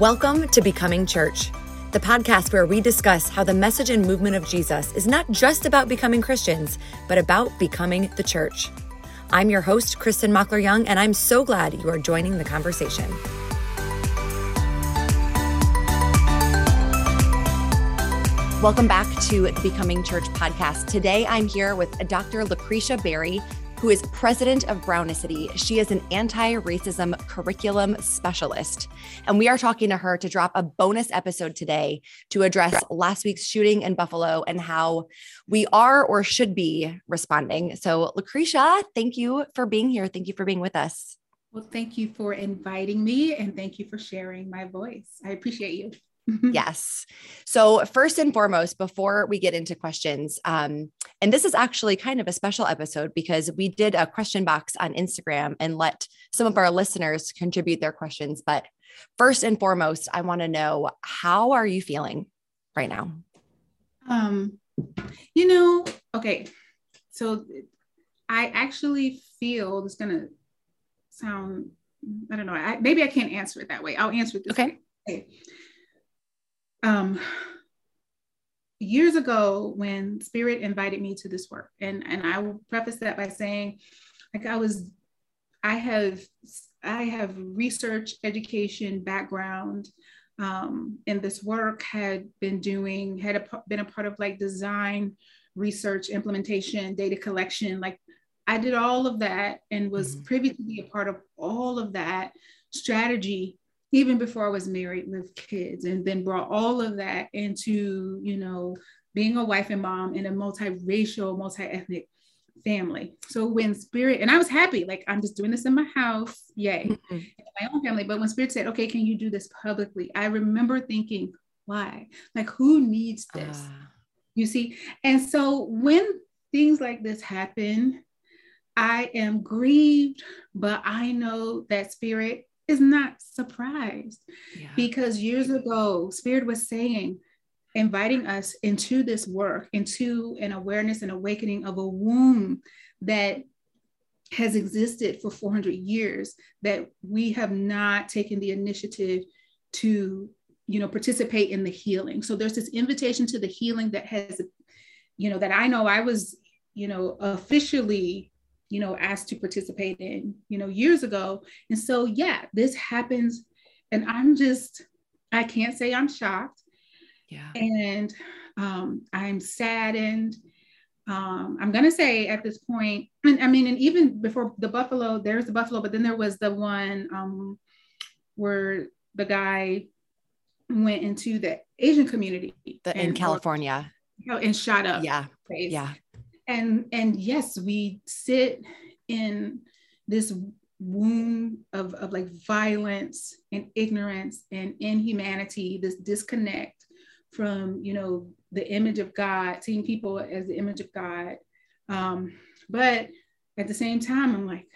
Welcome to Becoming Church, the podcast where we discuss how the message and movement of Jesus is not just about becoming Christians, but about becoming the church. I'm your host, Kristin Mockler Young, and I'm so glad you are joining the conversation. Welcome back to the Becoming Church podcast. Today I'm here with Dr. Lucretia Berry, who is president of Brownicity. She is an anti racism curriculum specialist. And we are talking to her to drop a bonus episode today to address last week's shooting in Buffalo and how we are or should be responding. So, Lucretia, thank you for being here. Thank you for being with us. Well, thank you for inviting me and thank you for sharing my voice. I appreciate you. Yes. So, first and foremost, before we get into questions, um, and this is actually kind of a special episode because we did a question box on Instagram and let some of our listeners contribute their questions. But first and foremost, I want to know how are you feeling right now? Um, you know, okay. So, I actually feel it's going to sound, I don't know, I, maybe I can't answer it that way. I'll answer it this okay. way. Um, years ago when Spirit invited me to this work, and and I will preface that by saying, like I was, I have I have research education background um, in this work. Had been doing had a, been a part of like design, research, implementation, data collection. Like I did all of that and was mm-hmm. privy to be a part of all of that strategy even before I was married with kids, and then brought all of that into, you know, being a wife and mom in a multiracial, multi-ethnic family. So when spirit, and I was happy, like I'm just doing this in my house, yay, mm-hmm. my own family. But when spirit said, okay, can you do this publicly? I remember thinking, why? Like who needs this? Uh. You see? And so when things like this happen, I am grieved, but I know that spirit is not surprised yeah. because years ago, Spirit was saying, inviting us into this work, into an awareness and awakening of a womb that has existed for 400 years that we have not taken the initiative to you know participate in the healing so there's this invitation to the healing that has you know that i know i was you know officially you know, asked to participate in, you know, years ago. And so, yeah, this happens. And I'm just, I can't say I'm shocked. Yeah. And um, I'm saddened. Um, I'm going to say at this point, and I mean, and even before the Buffalo, there's the Buffalo, but then there was the one um, where the guy went into the Asian community the, in California. and shot up. Yeah. Place. Yeah and and yes we sit in this womb of, of like violence and ignorance and inhumanity this disconnect from you know the image of god seeing people as the image of god. Um, but at the same time i'm like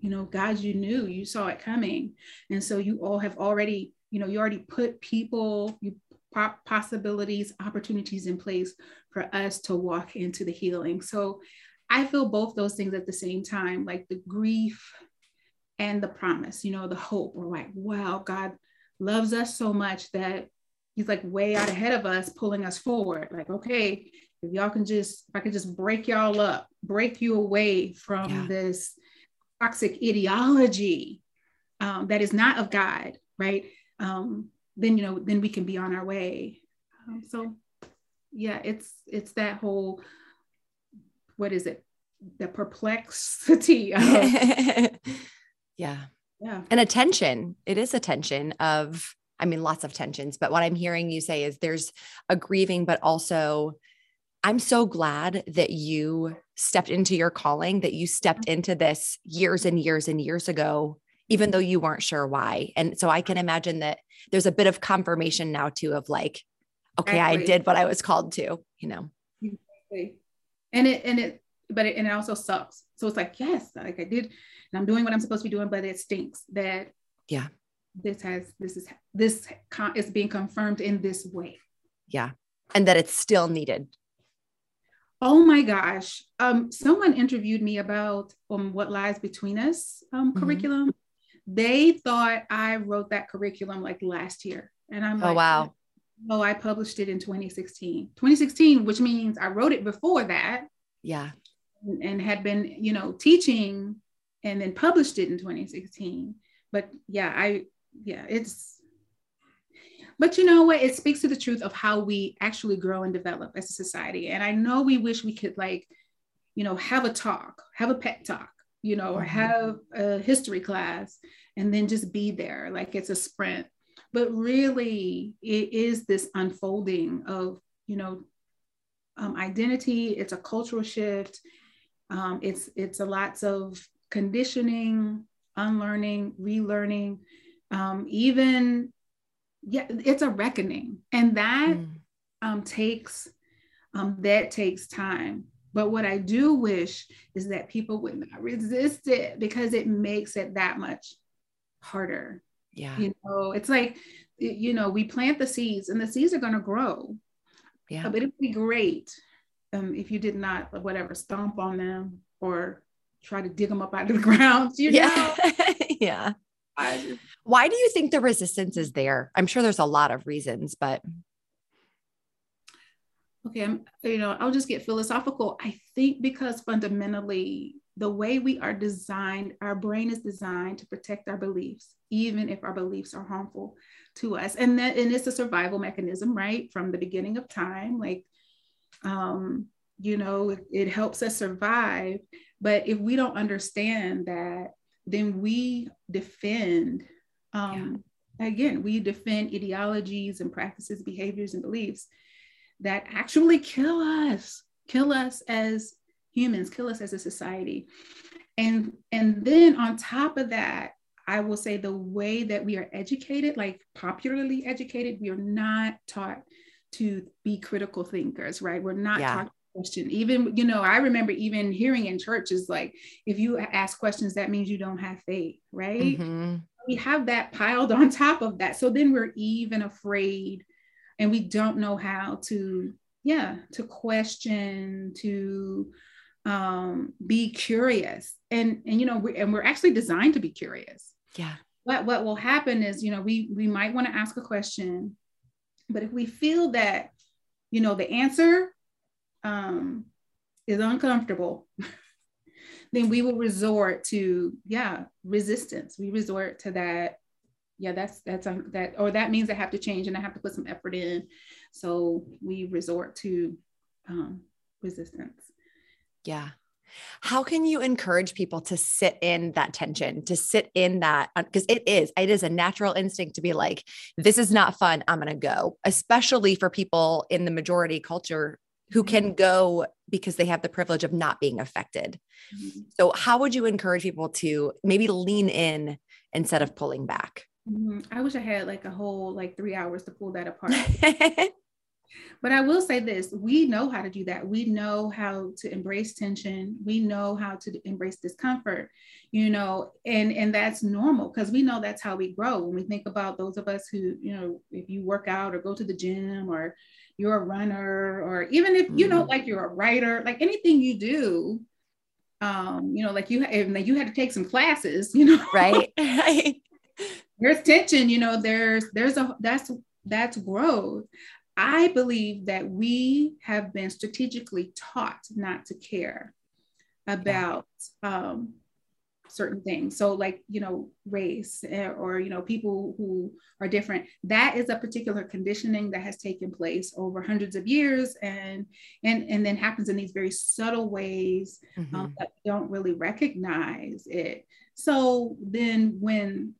you know god you knew you saw it coming. And so you all have already you know you already put people you possibilities, opportunities in place for us to walk into the healing. So I feel both those things at the same time, like the grief and the promise, you know, the hope. We're like, wow, God loves us so much that he's like way out ahead of us, pulling us forward. Like, okay, if y'all can just, if I could just break y'all up, break you away from yeah. this toxic ideology um, that is not of God, right? Um, then you know then we can be on our way. Um, so yeah it's it's that whole what is it? The perplexity of, yeah. Yeah. And attention it is a tension of i mean lots of tensions but what i'm hearing you say is there's a grieving but also i'm so glad that you stepped into your calling that you stepped into this years and years and years ago even though you weren't sure why. And so I can imagine that there's a bit of confirmation now too of like, okay, exactly. I did what I was called to, you know. Exactly. And it and it but it and it also sucks. So it's like, yes, like I did, and I'm doing what I'm supposed to be doing, but it stinks that yeah, this has this is this con- is being confirmed in this way. Yeah. And that it's still needed. Oh my gosh. Um, someone interviewed me about um what lies between us um mm-hmm. curriculum they thought I wrote that curriculum like last year. And I'm oh, like, wow. Oh, I published it in 2016. 2016, which means I wrote it before that. Yeah. And, and had been, you know, teaching and then published it in 2016. But yeah, I, yeah, it's, but you know what? It speaks to the truth of how we actually grow and develop as a society. And I know we wish we could, like, you know, have a talk, have a pet talk, you know, or mm-hmm. have a history class and then just be there like it's a sprint. But really, it is this unfolding of, you know, um, identity. It's a cultural shift. Um, it's it's a lots of conditioning, unlearning, relearning, um, even yeah, it's a reckoning, and that mm. um, takes um, that takes time. But what I do wish is that people would not resist it because it makes it that much harder. Yeah, you know, it's like you know we plant the seeds, and the seeds are going to grow. Yeah, but it'd be great um, if you did not whatever stomp on them or try to dig them up out of the ground. You know? Yeah, yeah. Why do you think the resistance is there? I'm sure there's a lot of reasons, but okay, I'm, you know, I'll just get philosophical. I think because fundamentally, the way we are designed, our brain is designed to protect our beliefs, even if our beliefs are harmful to us. And that and it's a survival mechanism, right? From the beginning of time. Like um, you know, it, it helps us survive. But if we don't understand that then we defend um, yeah. again we defend ideologies and practices behaviors and beliefs that actually kill us kill us as humans kill us as a society. And and then on top of that i will say the way that we are educated like popularly educated we are not taught to be critical thinkers right? We're not yeah. taught to question. Even you know i remember even hearing in churches like if you ask questions that means you don't have faith right? Mm-hmm. we have that piled on top of that. So then we're even afraid and we don't know how to yeah to question to um be curious and and you know we, and we're actually designed to be curious yeah what what will happen is you know we we might want to ask a question but if we feel that you know the answer um, is uncomfortable, then we will resort to yeah resistance. We resort to that. Yeah, that's that's um, that, or that means I have to change and I have to put some effort in. So we resort to um, resistance. Yeah. How can you encourage people to sit in that tension, to sit in that? Because uh, it is, it is a natural instinct to be like, this is not fun. I'm going to go, especially for people in the majority culture who can mm-hmm. go because they have the privilege of not being affected. Mm-hmm. So, how would you encourage people to maybe lean in instead of pulling back? Mm-hmm. I wish I had like a whole like three hours to pull that apart. but I will say this we know how to do that. We know how to embrace tension. We know how to embrace discomfort, you know, and, and that's normal because we know that's how we grow. When we think about those of us who, you know, if you work out or go to the gym or you're a runner or even if you know mm-hmm. like you're a writer like anything you do um you know like you and you had to take some classes you know right there's tension you know there's there's a that's that's growth. I believe that we have been strategically taught not to care about um certain things. So like you know race eh, or you know people who are different that is a particular conditioning that has taken place over hundreds of years and and and then happens in these very subtle ways um, mm-hmm. um, that don't really recognize it. So then when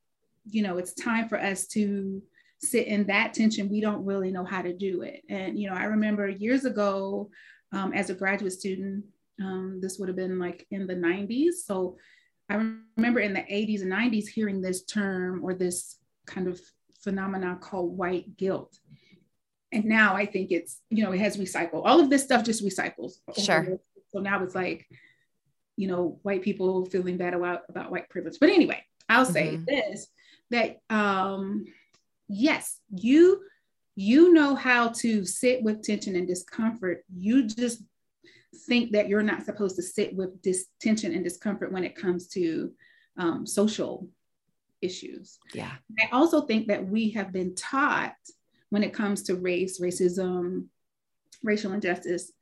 you know it's time for us to sit in that tension we don't really know how to do it and you know i remember years ago um, as a graduate student um, this would have been like in the 90s so I remember in the 80s and 90s hearing this term or this kind of phenomenon called white guilt. And now I think it's, you know, it has recycled. All of this stuff just recycles. Sure. So now it's like, you know, white people feeling bad about, about white privilege. But anyway, I'll say mm-hmm. this that um yes, you you know how to sit with tension and discomfort. You just think that you're not supposed to sit with this tension and discomfort when it comes to um, social issues. Yeah. I also think that we have been taught when it comes to race, racism, racial injustice,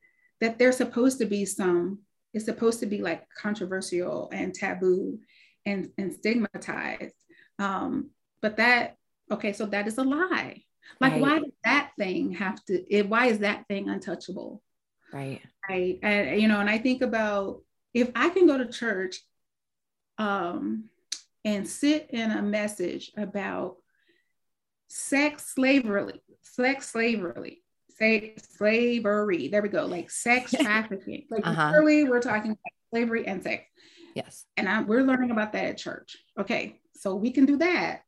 that there's supposed to be some, it's supposed to be like controversial and taboo and, and stigmatized. Um, but that, okay, so that is a lie. Like, right. why does that thing have to, it, why is that thing untouchable? Right. Right. And, you know, and I think about if I can go to church um, and sit in a message about sex slavery, sex slavery, say slavery. There we go. Like sex trafficking. Like uh-huh. really, we're talking about slavery and sex. Yes. And I, we're learning about that at church. Okay, so we can do that,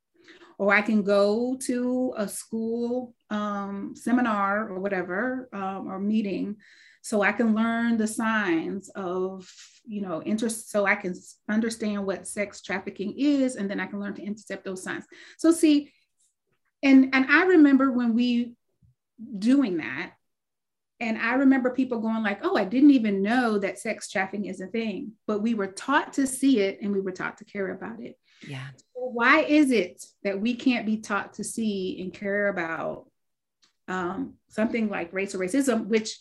or I can go to a school um, seminar or whatever um, or meeting so I can learn the signs of, you know, interest, so I can understand what sex trafficking is, and then I can learn to intercept those signs. So see, and and I remember when we doing that, and I remember people going like, "Oh, I didn't even know that sex trafficking is a thing," but we were taught to see it, and we were taught to care about it. Yeah. So why is it that we can't be taught to see and care about um, something like race or racism, which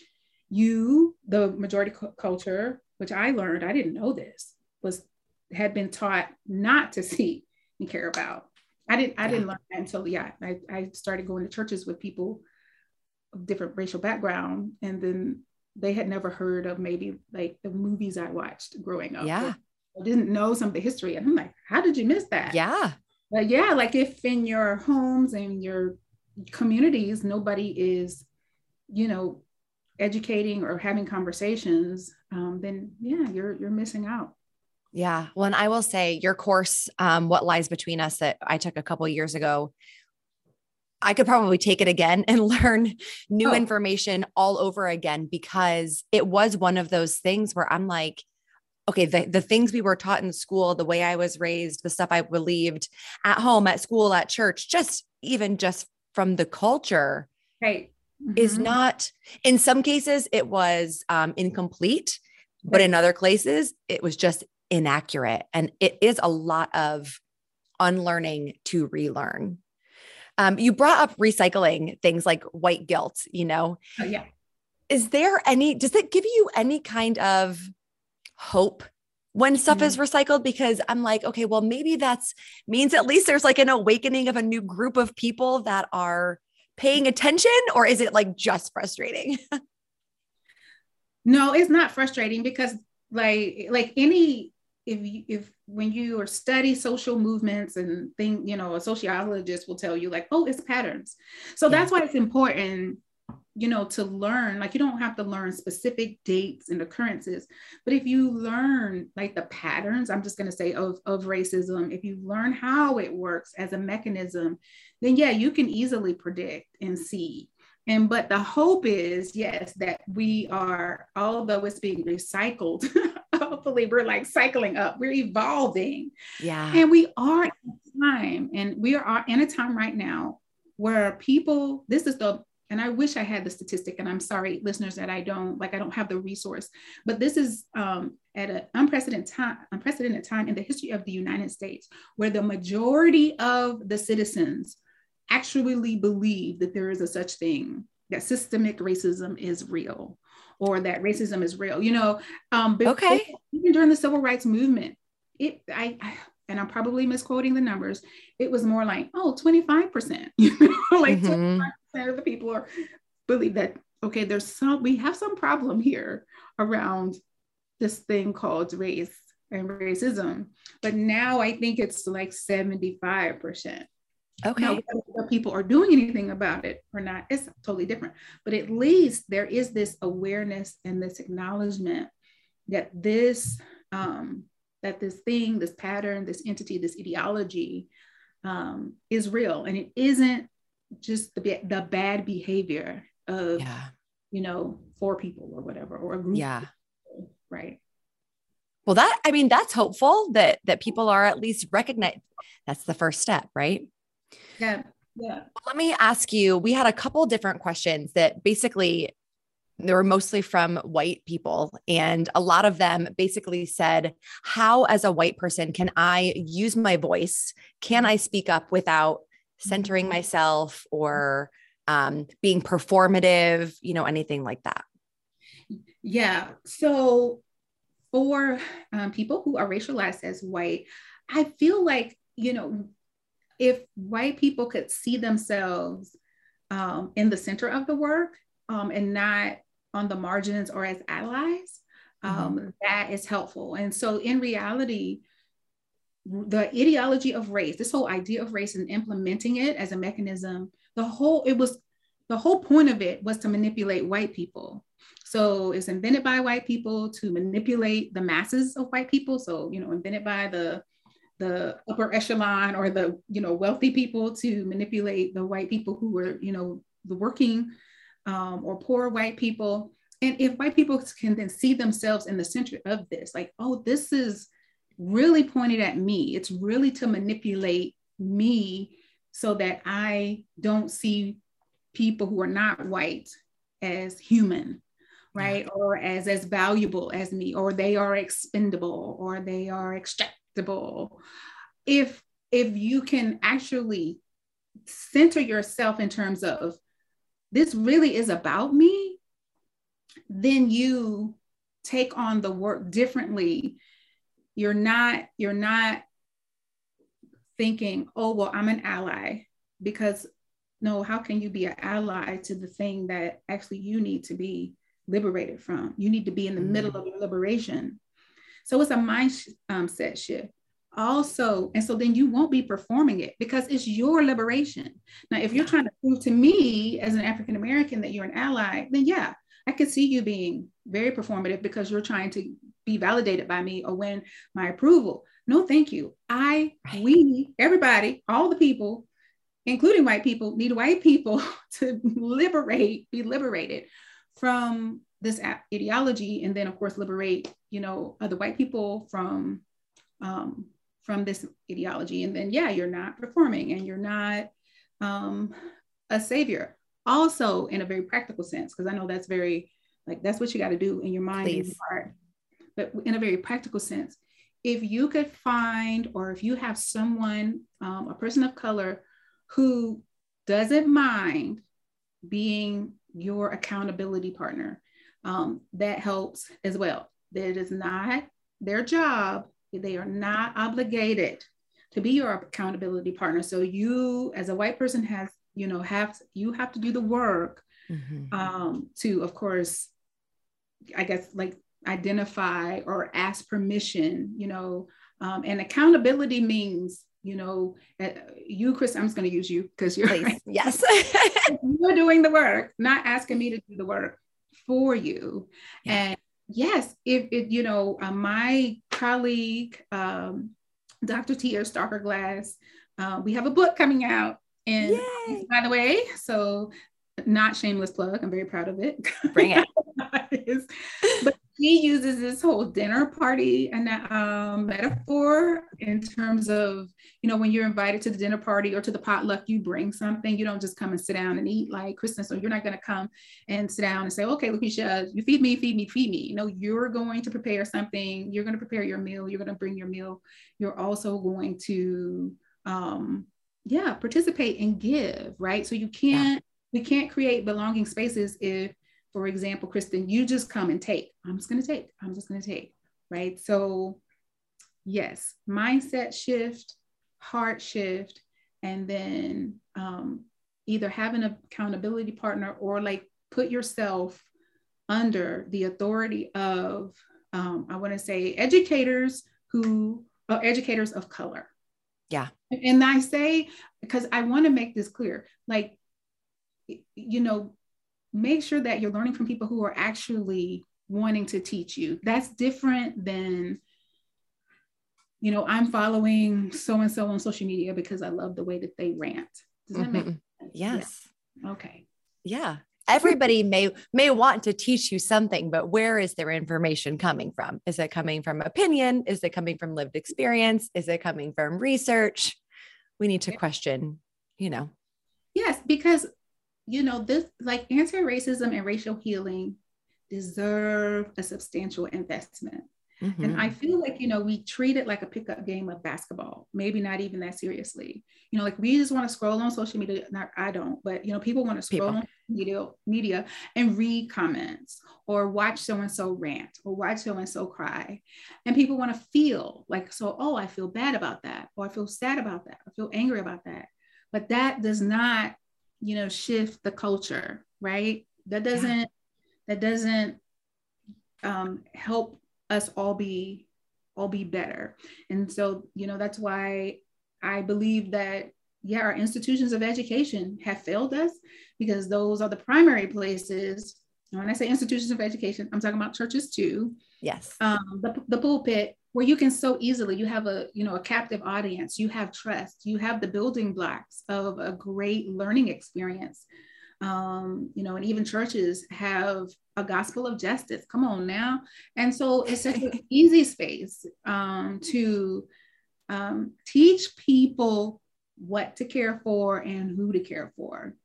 you, the majority culture, which I learned, I didn't know this, was had been taught not to see and care about. I didn't I didn't learn that until yeah, I, I started going to churches with people of different racial background. And then they had never heard of maybe like the movies I watched growing up. Yeah. I didn't know some of the history. And I'm like, how did you miss that? Yeah. But yeah, like if in your homes and your communities, nobody is, you know, educating or having conversations, um, then yeah, you're you're missing out. Yeah. Well, and I will say your course, um, What Lies Between Us, that I took a couple years ago, I could probably take it again and learn new oh. information all over again because it was one of those things where I'm like, okay, the, the things we were taught in school, the way I was raised, the stuff I believed at home, at school, at church, just even just from the culture. Right mm-hmm. is not in some cases it was um, incomplete but in other places it was just inaccurate and it is a lot of unlearning to relearn um, you brought up recycling things like white guilt you know oh, yeah is there any does it give you any kind of hope when stuff mm-hmm. is recycled because i'm like okay well maybe that's means at least there's like an awakening of a new group of people that are paying attention or is it like just frustrating? no, it's not frustrating because like like any if you, if when you are study social movements and thing, you know, a sociologist will tell you like, oh, it's patterns. So yeah. that's why it's important you know, to learn, like you don't have to learn specific dates and occurrences, but if you learn like the patterns, I'm just going to say of, of racism, if you learn how it works as a mechanism, then yeah, you can easily predict and see. And but the hope is, yes, that we are, although it's being recycled, hopefully we're like cycling up, we're evolving. Yeah. And we are in time, and we are in a time right now where people, this is the and I wish I had the statistic, and I'm sorry, listeners, that I don't like. I don't have the resource, but this is um, at an unprecedented time, unprecedented time in the history of the United States, where the majority of the citizens actually believe that there is a such thing that systemic racism is real, or that racism is real. You know, um, okay, even during the civil rights movement, it I, I and I'm probably misquoting the numbers, it was more like, oh, 25%. You know, like mm-hmm. 25% of the people are believe that, okay, there's some, we have some problem here around this thing called race and racism. But now I think it's like 75%. Okay. Now, whether people are doing anything about it or not, it's totally different. But at least there is this awareness and this acknowledgement that this um, that this thing, this pattern, this entity, this ideology um, is real, and it isn't just the the bad behavior of yeah. you know four people or whatever or a group. Yeah. People, right. Well, that I mean that's hopeful that that people are at least recognize. That's the first step, right? Yeah. Yeah. Let me ask you. We had a couple different questions that basically they were mostly from white people. And a lot of them basically said, How, as a white person, can I use my voice? Can I speak up without centering mm-hmm. myself or um, being performative, you know, anything like that? Yeah. So for um, people who are racialized as white, I feel like, you know, if white people could see themselves um, in the center of the work um, and not on the margins or as allies, um, mm-hmm. that is helpful. And so, in reality, the ideology of race, this whole idea of race and implementing it as a mechanism, the whole, it was, the whole point of it was to manipulate white people. So it's invented by white people to manipulate the masses of white people. So, you know, invented by the the upper echelon or the you know wealthy people to manipulate the white people who were you know the working um, or poor white people. And if white people can then see themselves in the center of this like oh this is really pointed at me. It's really to manipulate me so that i don't see people who are not white as human right? Or as as valuable as me or they are expendable or they are extract if if you can actually center yourself in terms of this really is about me then you take on the work differently. You're not you're not thinking oh well i'm an ally because no how can you be an ally to the thing that actually you need to be liberated from? You need to be in the mm-hmm. middle of your liberation so it's a mindset um, shift also. And so then you won't be performing it because it's your liberation. Now if you're trying to prove to me as an african american that you're an ally then yeah i could see you being very performative because you're trying to be validated by me or win my approval. No thank you. I we everybody all the people including white people need white people to liberate be liberated from this ideology and then of course liberate you know other white people from um, from this ideology. And then yeah you're not performing and you're not um, a savior. Also in a very practical sense because i know that's very like that's what you got to do in your mind Please. and your heart. But in a very practical sense if you could find or if you have someone um, a person of color who doesn't mind being your accountability partner um, that helps as well. That is not their job. They are not obligated to be your accountability partner. So you, as a white person, has you know have you have to do the work mm-hmm. um, to, of course, I guess like identify or ask permission. You know, um, and accountability means you know, uh, you, Chris, I'm just going to use you because you're right. yes, you're doing the work, not asking me to do the work for you. Yeah. And yes, if it, you know, uh, my colleague, um, Dr. Tia Starker Glass, uh, we have a book coming out. And Yay. by the way, so not shameless plug, I'm very proud of it. Bring it. but he uses this whole dinner party and um, metaphor in terms of you know when you're invited to the dinner party or to the potluck you bring something. You don't just come and sit down and eat like kristin so you're not going to come and sit down and say okay Lucretia you feed me feed me feed me. You know you're going to prepare something. You're going to prepare your meal. You're going to bring your meal. You're also going to um, yeah participate and give right? So you can't yeah. we can't create belonging spaces if for example, Kristin, you just come and take. I'm just going to take. I'm just going to take. Right. So, yes, mindset shift, heart shift, and then um, either have an accountability partner or like put yourself under the authority of, um, I want to say, educators who are uh, educators of color. Yeah. And I say, because I want to make this clear, like, you know, make sure that you're learning from people who are actually wanting to teach you. That's different than, you know, I'm following so and so on social media because I love the way that they rant. Does that mm-hmm. make sense? Yes. Yeah. Okay. Yeah. Everybody may may want to teach you something, but where is their information coming from? Is it coming from opinion? Is it coming from lived experience? Is it coming from research? We need to question, you know. Yes, because you know, this like anti-racism and racial healing deserve a substantial investment. Mm-hmm. And I feel like, you know, we treat it like a pickup game of basketball, maybe not even that seriously. You know, like we just want to scroll on social media. Not I don't, but you know, people want to scroll people. on media, media and read comments or watch so and so rant or watch so and so cry. And people want to feel like, so, oh, I feel bad about that, or I feel sad about that, or I feel angry about that. But that does not, you know, shift the culture, right? That doesn't, yeah. that doesn't um, help us all be all be better and so you know that's why i believe that yeah our institutions of education have failed us because those are the primary places And when i say institutions of education i'm talking about churches too yes um, the, the pulpit where you can so easily you have a you know a captive audience you have trust you have the building blocks of a great learning experience um, you know, and even churches have a gospel of justice. Come on now. And so it's such an easy space um, to um, teach people what to care for and who to care for.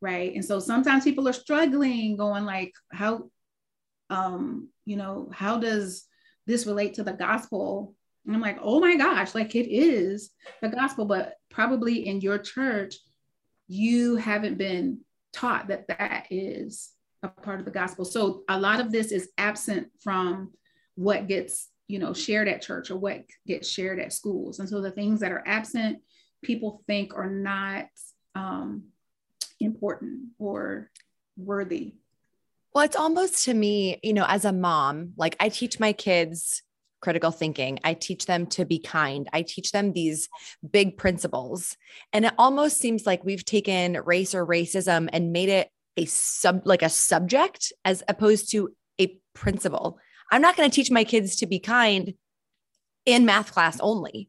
Right. And so sometimes people are struggling, going like, how, um, you know, how does this relate to the gospel? And I'm like, oh my gosh, like it is the gospel, but probably in your church, you haven't been taught that that is a part of the gospel. So a lot of this is absent from what gets, you know, shared at church or what gets shared at schools. And so the things that are absent, people think are not um, important or worthy. Well, it's almost to me, you know, as a mom, like I teach my kids critical thinking. I teach them to be kind. I teach them these big principles. And it almost seems like we've taken race or racism and made it a sub like a subject as opposed to a principle. I'm not going to teach my kids to be kind in math class only.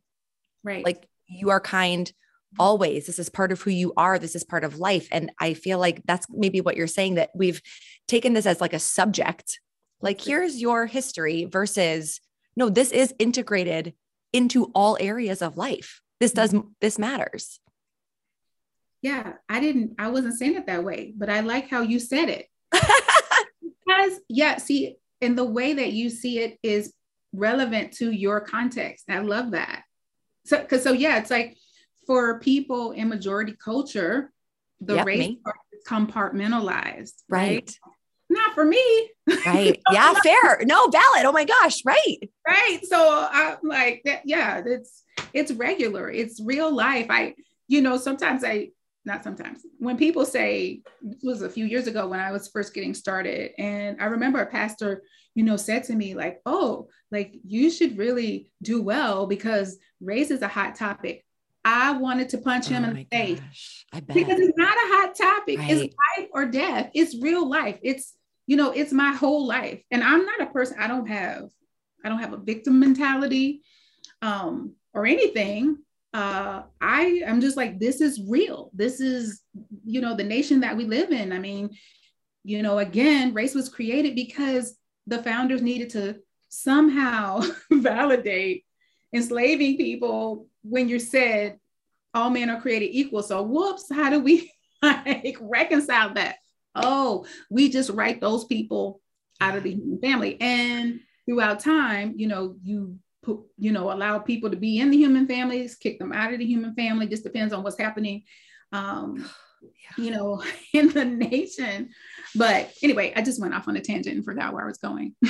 Right. Like you are kind always. This is part of who you are. This is part of life. And I feel like that's maybe what you're saying that we've taken this as like a subject. Like here's your history versus no, this is integrated into all areas of life. This does, mm-hmm. this matters. Yeah, I didn't, I wasn't saying it that way, but I like how you said it. because, yeah, see, and the way that you see it is relevant to your context. I love that. So, because, so yeah, it's like for people in majority culture, the yep, race me. is compartmentalized, right? right? not for me. Right. Yeah, fair. No, valid. Oh my gosh. Right. Right. So I'm like that. Yeah, it's it's regular. It's real life. I, you know, sometimes I not sometimes when people say this was a few years ago when I was first getting started. And I remember a pastor, you know, said to me, like, oh, like you should really do well because race is a hot topic. I wanted to punch him oh in the face. Because it's not a hot topic. Right. It's life or death. It's real life. It's you know, it's my whole life. And I'm not a person, I don't have, I don't have a victim mentality um, or anything. Uh, I am just like, this is real. This is, you know, the nation that we live in. I mean, you know, again, race was created because the founders needed to somehow validate enslaving people when you said all men are created equal. So, whoops, how do we like reconcile that? oh, we just write those people out of the human family. And throughout time, you know, you put, you know, allow people to be in the human families, kick them out of the human family, just depends on what's happening. Um, yeah. you know, in the nation. But anyway, I just went off on a tangent and forgot where I was going.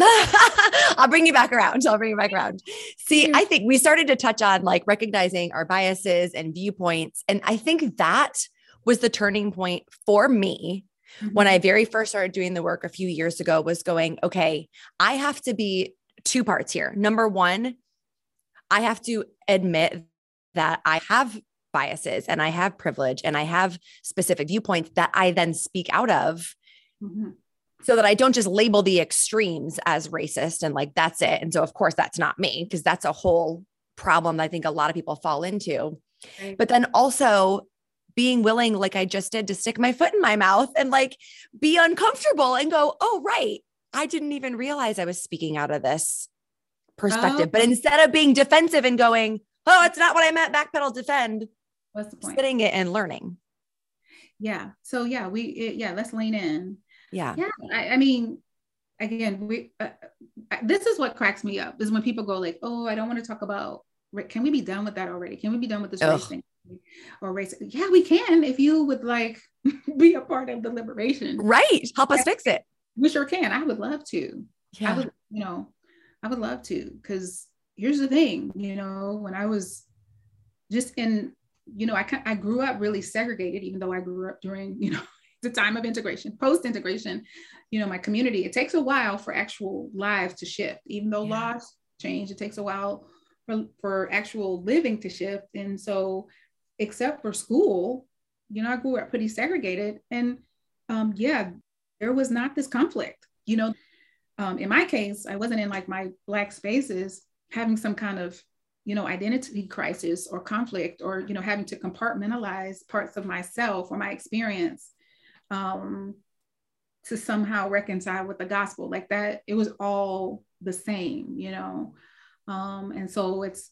I'll bring you back around. I'll bring you back around. See, I think we started to touch on like recognizing our biases and viewpoints. And I think that was the turning point for me mm-hmm. when I very first started doing the work a few years ago was going, okay, I have to be two parts here. Number one, I have to admit that I have biases and I have privilege and I have specific viewpoints that I then speak out of. Mm-hmm. So that I don't just label the extremes as racist and like that's it. And so, of course, that's not me because that's a whole problem that I think a lot of people fall into. Right. But then also being willing, like I just did, to stick my foot in my mouth and like be uncomfortable and go, oh, right. I didn't even realize I was speaking out of this perspective. Oh. But instead of being defensive and going, oh, it's not what I meant, backpedal, defend. What's the point? Sitting it and learning. Yeah. So yeah, we it, yeah, let's lean in. Yeah. Yeah. I, I mean, again, we, uh, this is what cracks me up is when people go like, oh, I don't want to talk about, can we be done with that already? Can we be done with this race thing? Or race? Yeah, we can if you would like be a part of the liberation. Right. Help us fix it. We sure can. I would love to. Yeah. I would, you know, I would love to because here's the thing, you know, when I was just in, you know, I, I grew up really segregated, even though I grew up during, you know, the time of integration, post integration, you know, my community, it takes a while for actual lives to shift, even though yeah. laws change, it takes a while for, for actual living to shift. And so, except for school, you know, I grew up pretty segregated. And um, yeah, there was not this conflict, you know. Um, in my case, I wasn't in like my Black spaces having some kind of you know identity crisis or conflict or you know having to compartmentalize parts of myself or my experience um, to somehow reconcile with the gospel. Like that it was all the same you know? Um, and so it's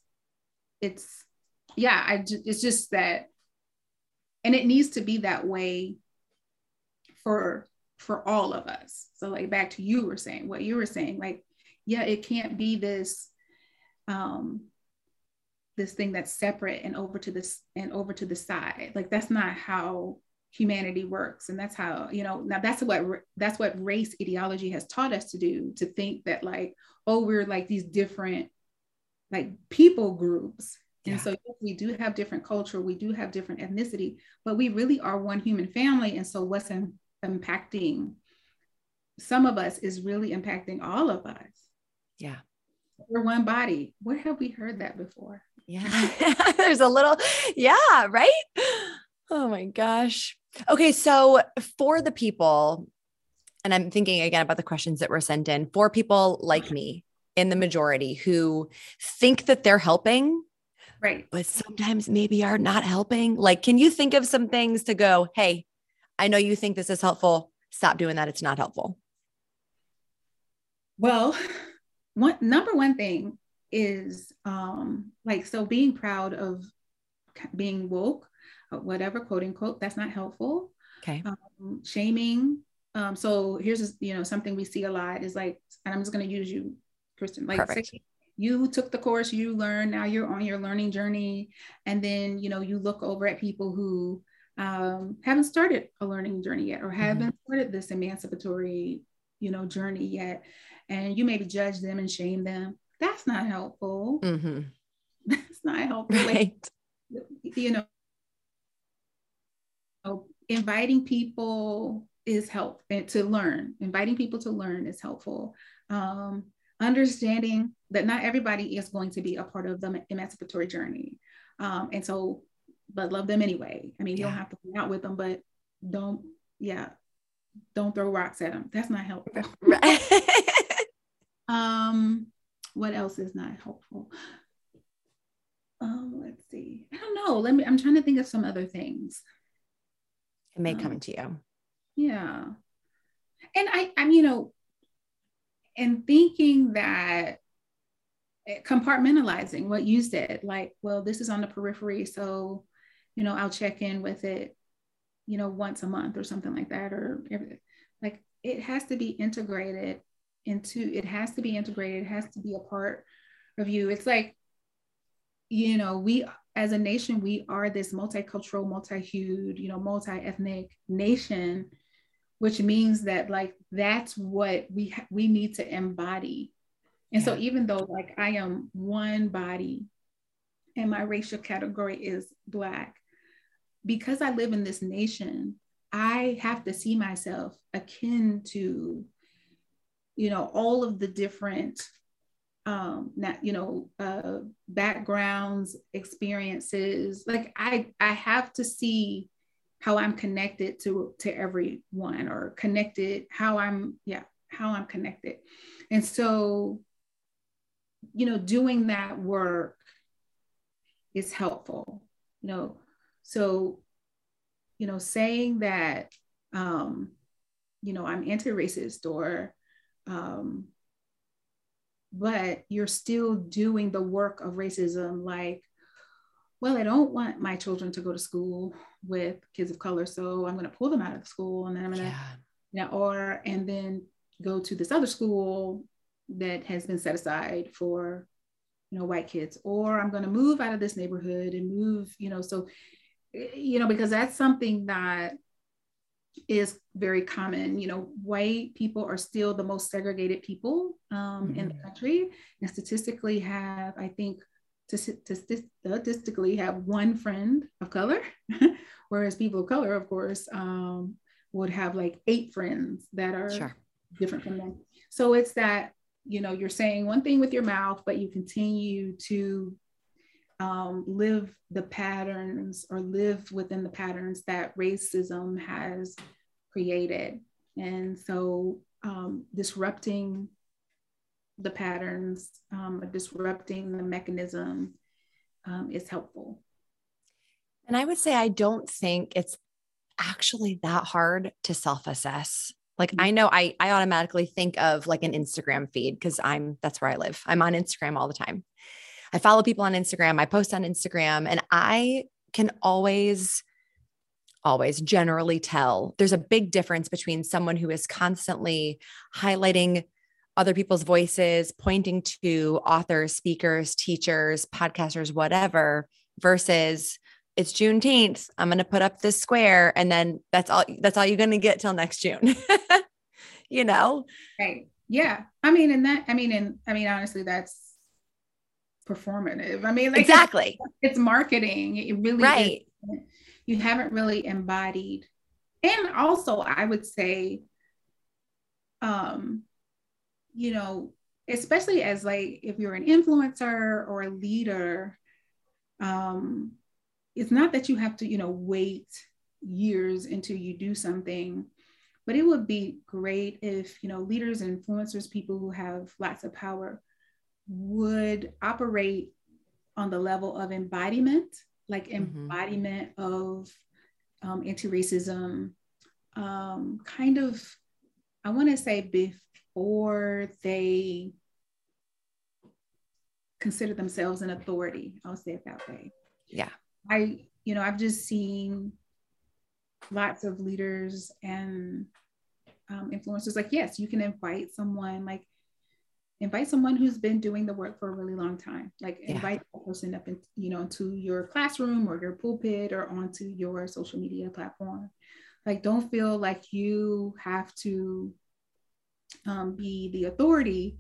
it's yeah i it's just that and it needs to be that way for for all of us. So like back to you were saying what you were saying like yeah it can't be this um this thing that's separate and over to this and over to the side. Like that's not how humanity works. And that's how you know now that's what that's what race ideology has taught us to do to think that like oh we're like these different like people groups. Yeah. and so we do have different culture we do have different ethnicity but we really are one human family. And so what's in, impacting some of us is really impacting all of us. Yeah. We're one body. Where have we heard that before? Yeah. There's a little yeah right oh my gosh Okay, so for the people, and I'm thinking again about the questions that were sent in, for people like me in the majority who think that they're helping, right? But sometimes maybe are not helping. Like, can you think of some things to go, hey, I know you think this is helpful. Stop doing that. It's not helpful. Well, one number one thing is um like so being proud of being woke whatever, quote unquote, that's not helpful. Okay. Um, shaming. Um, so here's you know something we see a lot is like, and I'm just going to use you, Kristin. Like, say, you took the course, you learned, now you're on your learning journey, and then you know you look over at people who um, haven't started a learning journey yet, or haven't mm-hmm. started this emancipatory you know journey yet, and you maybe judge them and shame them. That's not helpful. Mm-hmm. That's not helpful. Right. Like, you know, inviting people is help and to learn. Inviting people to learn is helpful. Um, understanding that not everybody is going to be a part of the emancipatory journey. Um, and so, but love them anyway. I mean, you don't have to hang out with them, but don't, yeah, don't throw rocks at them. That's not helpful. Right. um, what else is not helpful? Um, let's see. I don't know. Let me. I'm trying to think of some other things it may come mm. to you. Yeah. And i i'm you know and thinking that compartmentalizing what you said like well this is on the periphery so you know i'll check in with it you know once a month or something like that or everything like it has to be integrated into it has to be integrated it has to be a part of you. It's like you know we as a nation, we are this multicultural, multi-hued, you know, multi-ethnic nation, which means that like that's what we ha- we need to embody. And so even though like I am one body and my racial category is black, because I live in this nation, I have to see myself akin to, you know, all of the different um not you know uh backgrounds experiences like i i have to see how i'm connected to to everyone or connected how i'm yeah how i'm connected. And so you know doing that work is helpful you know. So you know saying that um you know i'm anti-racist or um but you're still doing the work of racism like well i don't want my children to go to school with kids of color so i'm going to pull them out of the school and then i'm going to yeah. Yeah, or and then go to this other school that has been set aside for you know white kids or i'm going to move out of this neighborhood and move you know so eh, you know because that's something that is very common you know white people are still the most segregated people um, mm-hmm. in the mm-hmm. country and statistically have i think statistically have one friend of color whereas people of color of course um, would have like eight friends that are sure. different from them so it's that you know you're saying one thing with your mouth but you continue to um, live the patterns or live within the patterns that racism has created. And so um, disrupting the patterns um, disrupting the mechanism um, is helpful. And i would say i don't think it's actually that hard to self-assess. Like I know I I automatically think of like an Instagram feed because I'm that's where I live. I'm on Instagram all the time. I follow people on Instagram, I post on Instagram, and I can always always generally tell there's a big difference between someone who is constantly highlighting other people's voices, pointing to authors, speakers, teachers, podcasters, whatever, versus it's Juneteenth. I'm going to put up this square and then that's all that's all you're going to get till next June. you know? Right. Yeah. I mean, and that, I mean, and I mean, honestly, that's performative. I mean, like, exactly. It's, it's marketing. It really right. Is, you haven't really embodied. And also, I would say, um, you know, especially as like if you're an influencer or a leader, um, it's not that you have to, you know, wait years until you do something, but it would be great if, you know, leaders and influencers, people who have lots of power, would operate on the level of embodiment, like mm-hmm. embodiment of um, anti-racism, um, kind of, I want to say before they consider themselves an authority. I'll say it that way. Yeah. I, you know, I've just seen lots of leaders and um, influencers like, yes, you can invite someone like invite someone who's been doing the work for a really long time. Like yeah. invite a person up in, you know, to your classroom or your pulpit or onto your social media platform. Like don't feel like you have to um, be the authority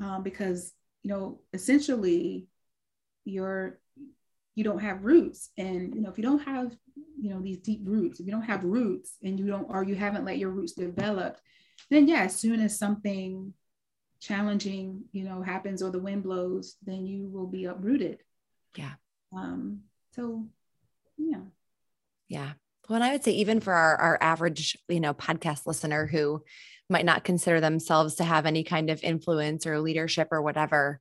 um, because you know essentially you're you don't have roots and you know if you don't have you know these deep roots if you don't have roots and you don't or you haven't let your roots develop then yeah as soon as something challenging you know happens or the wind blows then you will be uprooted. Yeah. Um so yeah. Yeah. Well and i would say even for our, our average you know podcast listener who might not consider themselves to have any kind of influence or leadership or whatever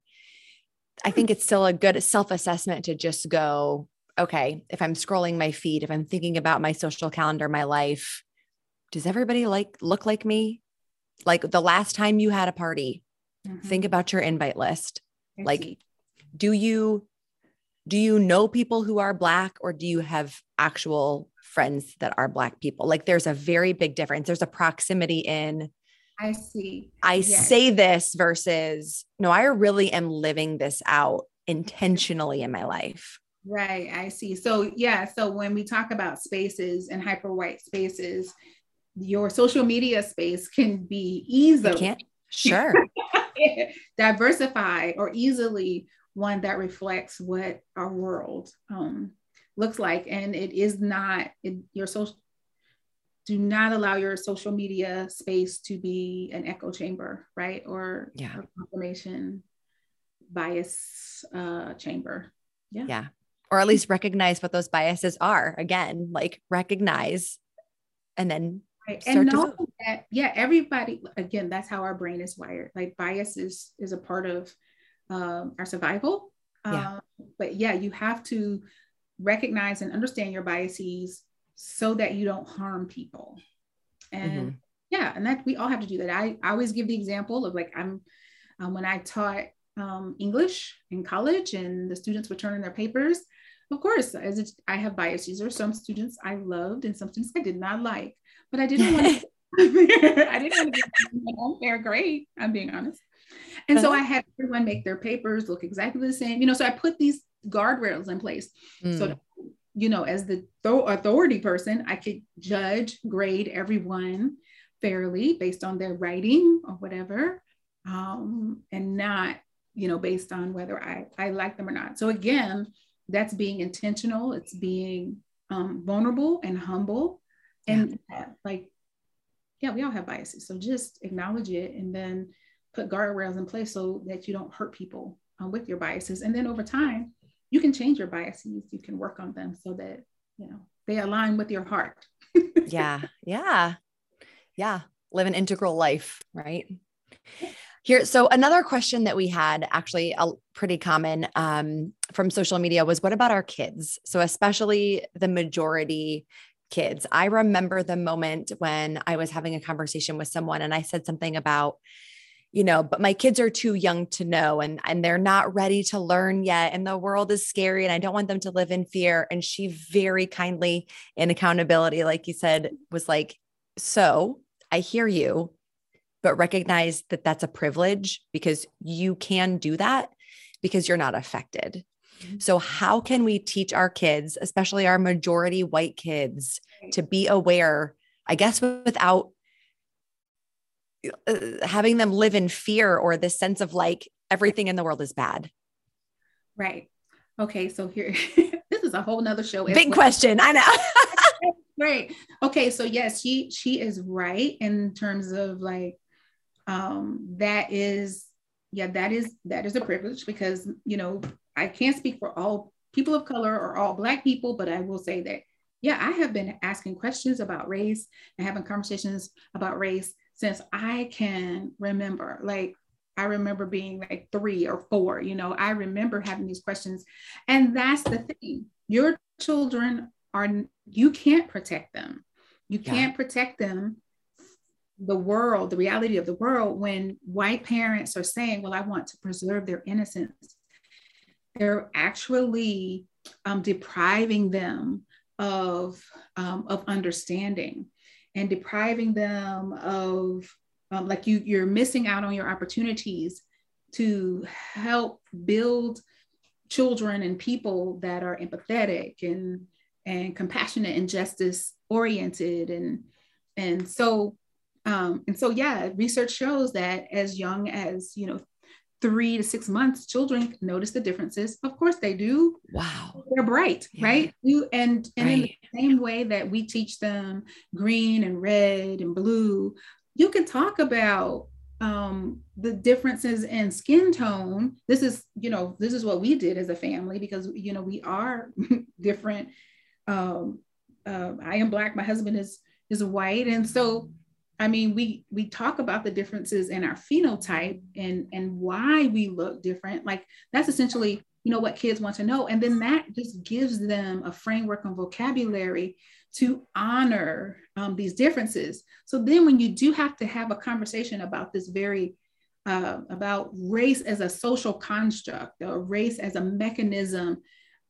I think it's still a good self assessment to just go, okay, if I'm scrolling my feed, if I'm thinking about my social calendar, my life, does everybody like look like me? Like the last time you had a party, mm-hmm. think about your invite list. Like, do you do you know people who are black or do you have actual friends that are black people? Like there's a very big difference. There's a proximity in I see. I yes. say this versus, no, I really am living this out intentionally in my life. Right. I see. So, yeah. So, when we talk about spaces and hyper white spaces, your social media space can be easily sure diversify or easily one that reflects what our world um, looks like. And it is not it, your social do not allow your social media space to be an echo chamber, right? Or, yeah. or confirmation bias uh, chamber. Yeah. Yeah. Or at least recognize what those biases are. Again, like recognize and then right. and know that yeah, everybody again, that's how our brain is wired. Like bias is is a part of um, our survival. Yeah. Um, but yeah, you have to recognize and understand your biases so that you don't harm people. And mm-hmm. yeah, and that we all have to do that. I, I always give the example of like I'm um, when I taught um, English in college and the students were turning their papers. Of course, as I have biases, there are some students I loved and some students I did not like, but I didn't want to I didn't want to give an unfair grade. I'm being honest. And so uh-huh. I had everyone make their papers look exactly the same. You know, so I put these guardrails in place. Mm. So, you know, as the authority person, I could judge, grade everyone fairly based on their writing or whatever, um, and not, you know, based on whether I, I like them or not. So again, that's being intentional. It's being um, vulnerable and humble. And yeah. like, yeah, we all have biases. So just acknowledge it and then put guardrails in place so that you don't hurt people uh, with your biases. And then over time, you can change your biases. You can work on them so that, you know, they align with your heart. yeah. Yeah. Yeah. Live an integral life, right? Here, so another question that we had, actually, a pretty common um, from social media, was what about our kids? So, especially the majority kids. I remember the moment when I was having a conversation with someone and I said something about, you know, but my kids are too young to know and and they're not ready to learn yet and the world is scary and I don't want them to live in fear and she very kindly in accountability like you said was like, "So, I hear you, but recognize that that's a privilege because you can do that because you're not affected. So, how can we teach our kids, especially our majority white kids, to be aware, I guess, without uh, having them live in fear or this sense of like everything in the world is bad? Right. Okay. So, here, this is a whole nother show. Big well. question. I know. right. Okay. So, yes, she, she is right in terms of like um, that is yeah that is that is a privilege because you know i can't speak for all people of color or all black people but i will say that yeah i have been asking questions about race and having conversations about race since i can remember. Like i remember being like three or four you know i remember having these questions. And that's the thing your children are you can't protect them. You can't yeah. protect them the world, the reality of the world, when white parents are saying, Well, I want to preserve their innocence, they're actually um, depriving them of, um, of understanding and depriving them of, um, like, you, you're missing out on your opportunities to help build children and people that are empathetic and and compassionate and justice oriented and and so um, and so, yeah, research shows that as young as, you know, three to six months, children notice the differences. Of course they do. Wow. They're bright, yeah. right? You and and right. in the same way that we teach them green and red and blue, you can talk about um, the differences in skin tone. This is, you know, this is what we did as a family because you know we are different. Um, uh, I am black. My husband is is white, and so I mean, we we talk about the differences in our phenotype and and why we look different. Like that's essentially, you know, what kids want to know, and then that just gives them a framework and vocabulary to honor um, these differences. So then, when you do have to have a conversation about this very uh, about race as a social construct or race as a mechanism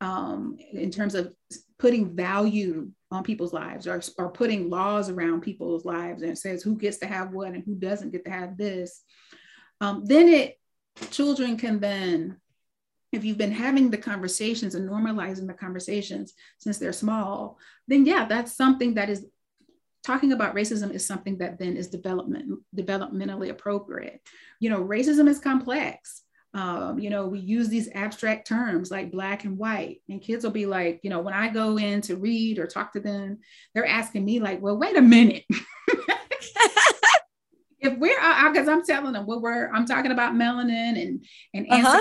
um, in terms of putting value on people's lives or, or putting laws around people's lives and says who gets to have what and who doesn't get to have this um, then it children can then if you've been having the conversations and normalizing the conversations since they're small then yeah that's something that is talking about racism is something that then is development developmentally appropriate. You know racism is complex um, you know, we use these abstract terms like black and white, and kids will be like, you know, when I go in to read or talk to them, they're asking me like, well, wait a minute. if we're because I'm telling them what we're I'm talking about melanin and and uh-huh.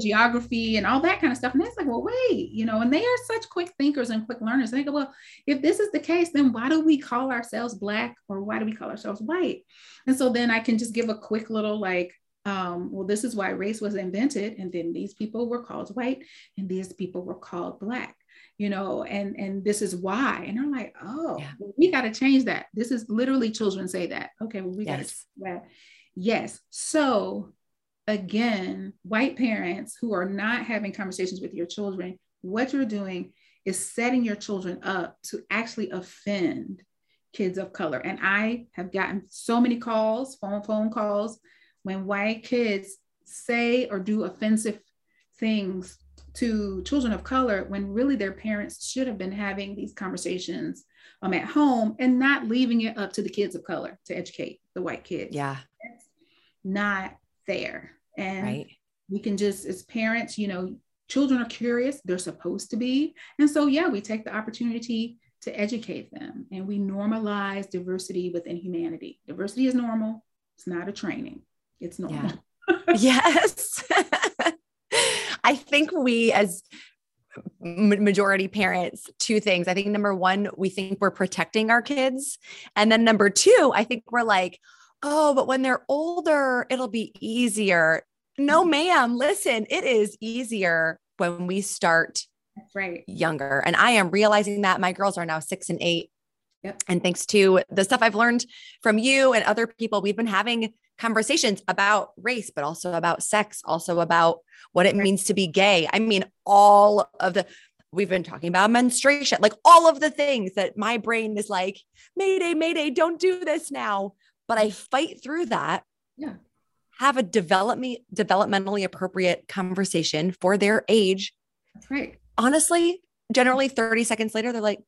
geography and all that kind of stuff. And it's like, well, wait, you know, and they are such quick thinkers and quick learners. And they go, well, if this is the case, then why do we call ourselves black or why do we call ourselves white? And so then I can just give a quick little like um, well, this is why race was invented, and then these people were called white, and these people were called black, you know, and and this is why. And I'm like, oh, yeah. well, we got to change that. This is literally children say that. Okay, well, we yes. got to. Yes. So again, white parents who are not having conversations with your children, what you're doing is setting your children up to actually offend kids of color. And I have gotten so many calls, phone phone calls, when white kids say or do offensive things to children of color when really their parents should have been having these conversations um, at home and not leaving it up to the kids of color to educate the white kids. Yeah. That's not fair. And right. we can just, as parents, you know, children are curious, they're supposed to be. And so, yeah, we take the opportunity to educate them and we normalize diversity within humanity. Diversity is normal, it's not a training, it's normal. Yeah. yes. I think we, as majority parents two things. I think number one, we think we're protecting our kids. And then number two, I think we're like, oh, but when they're older, it'll be easier. No, mm-hmm. ma'am, listen, it is easier when we start That's right. younger. And I am realizing that my girls are now six and eight. Yep. And thanks to the stuff I've learned from you and other people, we've been having conversations about race, but also about sex, also about what it means to be gay. I mean, all of the, we've been talking about menstruation, like all of the things that my brain is like, Mayday, Mayday, don't do this now. But I fight through that. Yeah. Have a development developmentally appropriate conversation for their age. That's right. Honestly, generally 30 seconds later, they're like,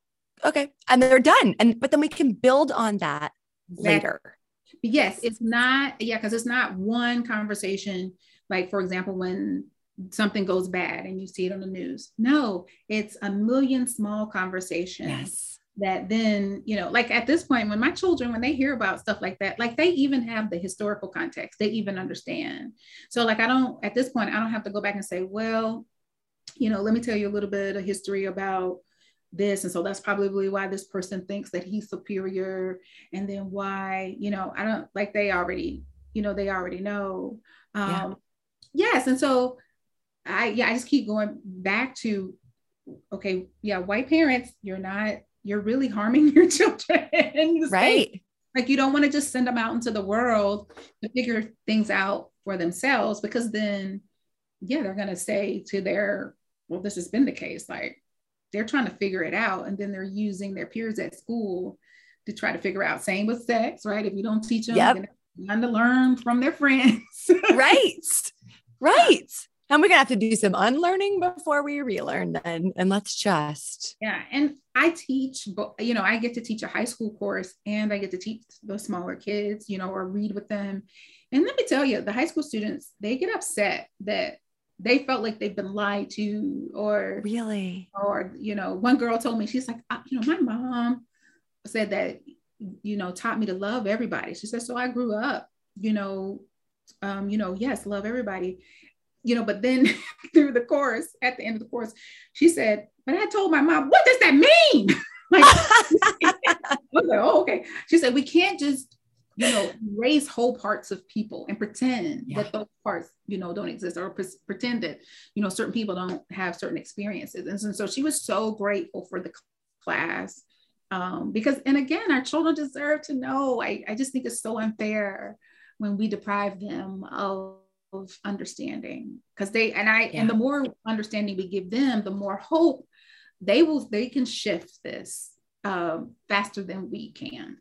okay. And they're done. And but then we can build on that exactly. later. Yes, it's not, yeah, because it's not one conversation. Like, for example, when something goes bad and you see it on the news. No, it's a million small conversations. Yes. That then, you know, like at this point, when my children, when they hear about stuff like that, like they even have the historical context, they even understand. So, like, I don't, at this point, I don't have to go back and say, well, you know, let me tell you a little bit of history about this and so that's probably why this person thinks that he's superior and then why you know i don't like they already you know they already know. Um yeah. yes and so i yeah i just keep going back to okay yeah white parents you're not you're really harming your children right. Like you don't want to just send them out into the world to figure things out for themselves because then yeah they're going to say to their well this has been the case like they're trying to figure it out and then they're using their peers at school to try to figure out same with sex right? If you don't teach them yep. they're to learn from their friends. Right. Right. And we're gonna have to do some unlearning before we relearn then and let's just yeah and i teach you know i get to teach a high school course and i get to teach the smaller kids you know or read with them. And let me tell you the high school students they get upset that they felt like they've been lied to or really? or you know one girl told me she's like you know my mom said that you know taught me to love everybody. She said so i grew up you know um you know yes love everybody. You know but then through the course at the end of the course she said but i told my mom what does that mean? Like, I was like, oh, okay. She said, we can't just you know, raise whole parts of people and pretend yeah. that those parts, you know, don't exist or pre- pretend that, you know, certain people don't have certain experiences. And so, so she was so grateful for the class um, because, and again, our children deserve to know. I, I just think it's so unfair when we deprive them of, of understanding because they, and I, yeah. and the more understanding we give them, the more hope they will, they can shift this um, faster than we can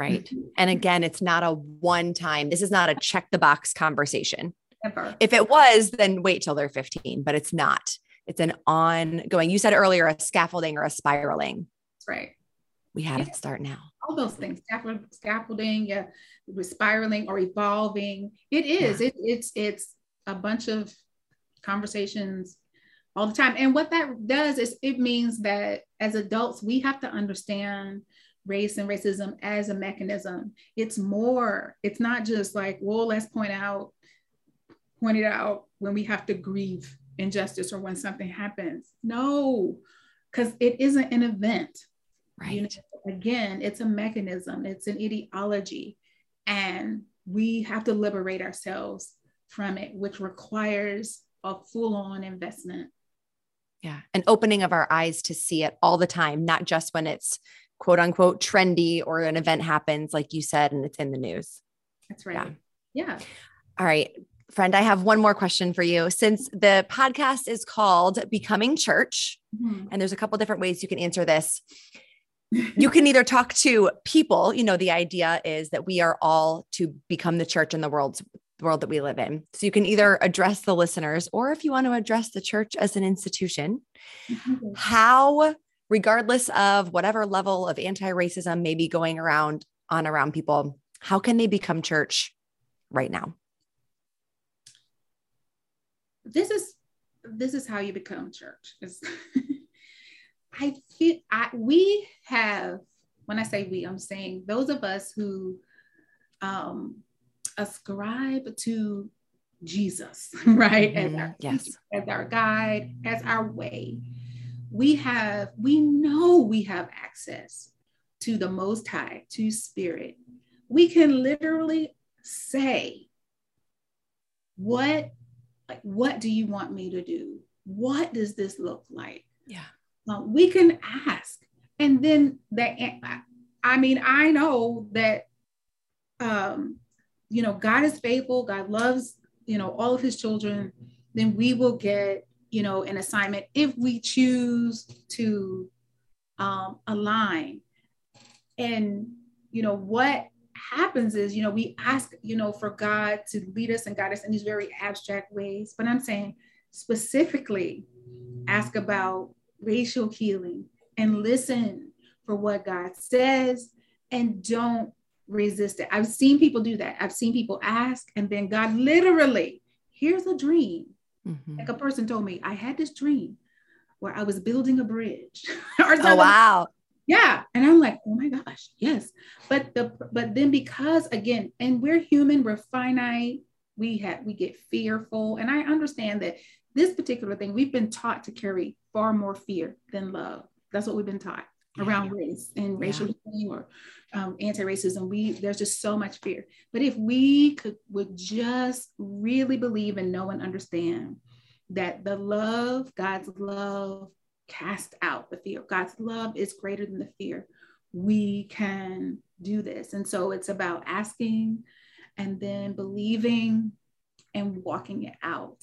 right? Mm-hmm. And again, it's not a one time, this is not a check the box conversation. Ever. If it was, then wait till they're 15, but it's not. It's an ongoing, you said earlier, a scaffolding or a spiraling. That's right. We have yeah. to start now. All those things, scaffolding, yeah, spiraling or evolving. It is. Yeah. It, it's it's a bunch of conversations all the time. And what that does is it means that as adults, we have to understand race and racism as a mechanism. It's more, it's not just like, well, let's point out, point it out when we have to grieve injustice or when something happens. No, because it isn't an event. Right. You know, again, it's a mechanism, it's an ideology. And we have to liberate ourselves from it, which requires a full on investment. Yeah. An opening of our eyes to see it all the time, not just when it's quote unquote trendy or an event happens, like you said, and it's in the news. That's right. Yeah. yeah. All right. Friend, I have one more question for you. Since the podcast is called Becoming Church, mm-hmm. and there's a couple different ways you can answer this. you can either talk to people, you know, the idea is that we are all to become the church in the world world that we live in. So you can either address the listeners or if you want to address the church as an institution, mm-hmm. how regardless of whatever level of anti-racism may be going around on around people, how can they become church right now? This is this is how you become church. I feel I, we have, when I say we, I'm saying those of us who um, ascribe to Jesus, right? Mm-hmm. As our yes. as our guide, as our way. We have, we know we have access to the most high, to spirit. We can literally say, what, like, what do you want me to do? What does this look like? Yeah. Uh, we can ask. And then that, I mean, I know that, um, you know, God is faithful, God loves, you know, all of his children, then we will get, you know, an assignment if we choose to um, align. And, you know, what happens is, you know, we ask, you know, for God to lead us and guide us in these very abstract ways. But I'm saying specifically ask about racial healing and listen for what God says and don't resist it. I've seen people do that. I've seen people ask, and then God literally, here's a dream. Mm-hmm. Like a person told me, I had this dream where I was building a bridge. or oh, wow. Yeah. And I'm like, oh my gosh, yes. But the but then because again, and we're human, we're finite, we have we get fearful. And I understand that this particular thing, we've been taught to carry far more fear than love. That's what we've been taught. Around race and racial yeah. or um, anti-racism. We there's just so much fear. But if we could would just really believe and know and understand that the love, God's love, cast out the fear. God's love is greater than the fear. We can do this. And so it's about asking and then believing and walking it out.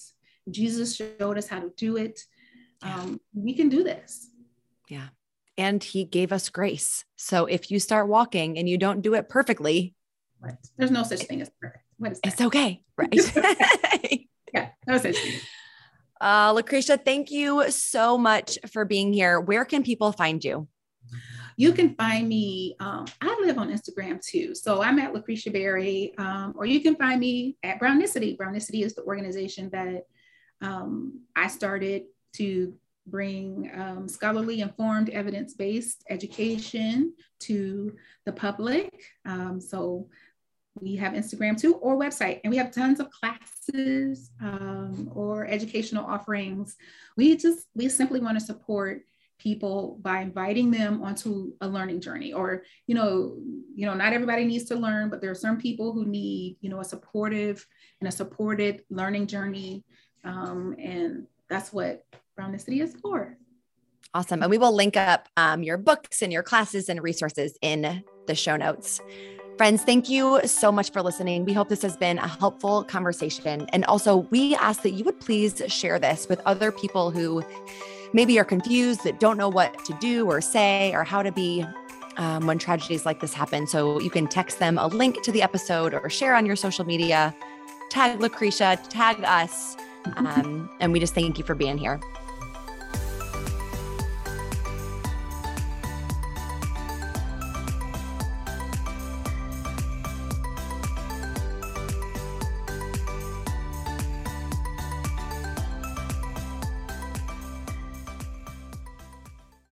Jesus showed us how to do it. Um, we can do this. Yeah. And he gave us grace. So if you start walking and you don't do it perfectly, right. there's no such thing as perfect. What is that? It's okay. Right. yeah. No such thing. Uh, Lucretia, thank you so much for being here. Where can people find you? You can find me. Um, I live on Instagram too. So I'm at Lucretia Berry, um, or you can find me at Brownicity. Brownicity is the organization that um, I started to bring um, scholarly informed evidence based education to the public. Um, so we have Instagram too or website, and we have tons of classes um, or educational offerings. We just, we simply want to support people by inviting them onto a learning journey or you know you know not everybody needs to learn but there are some people who need you know a supportive and a supported learning journey um, and that's what Brownicity is for. Awesome. And we will link up um, your books and your classes and resources in the show notes. Friends, thank you so much for listening. We hope this has been a helpful conversation. And also, we ask that you would please share this with other people who maybe are confused, that don't know what to do or say or how to be um, when tragedies like this happen. So you can text them a link to the episode or share on your social media, tag Lucretia, tag us. Um, and we just thank you for being here.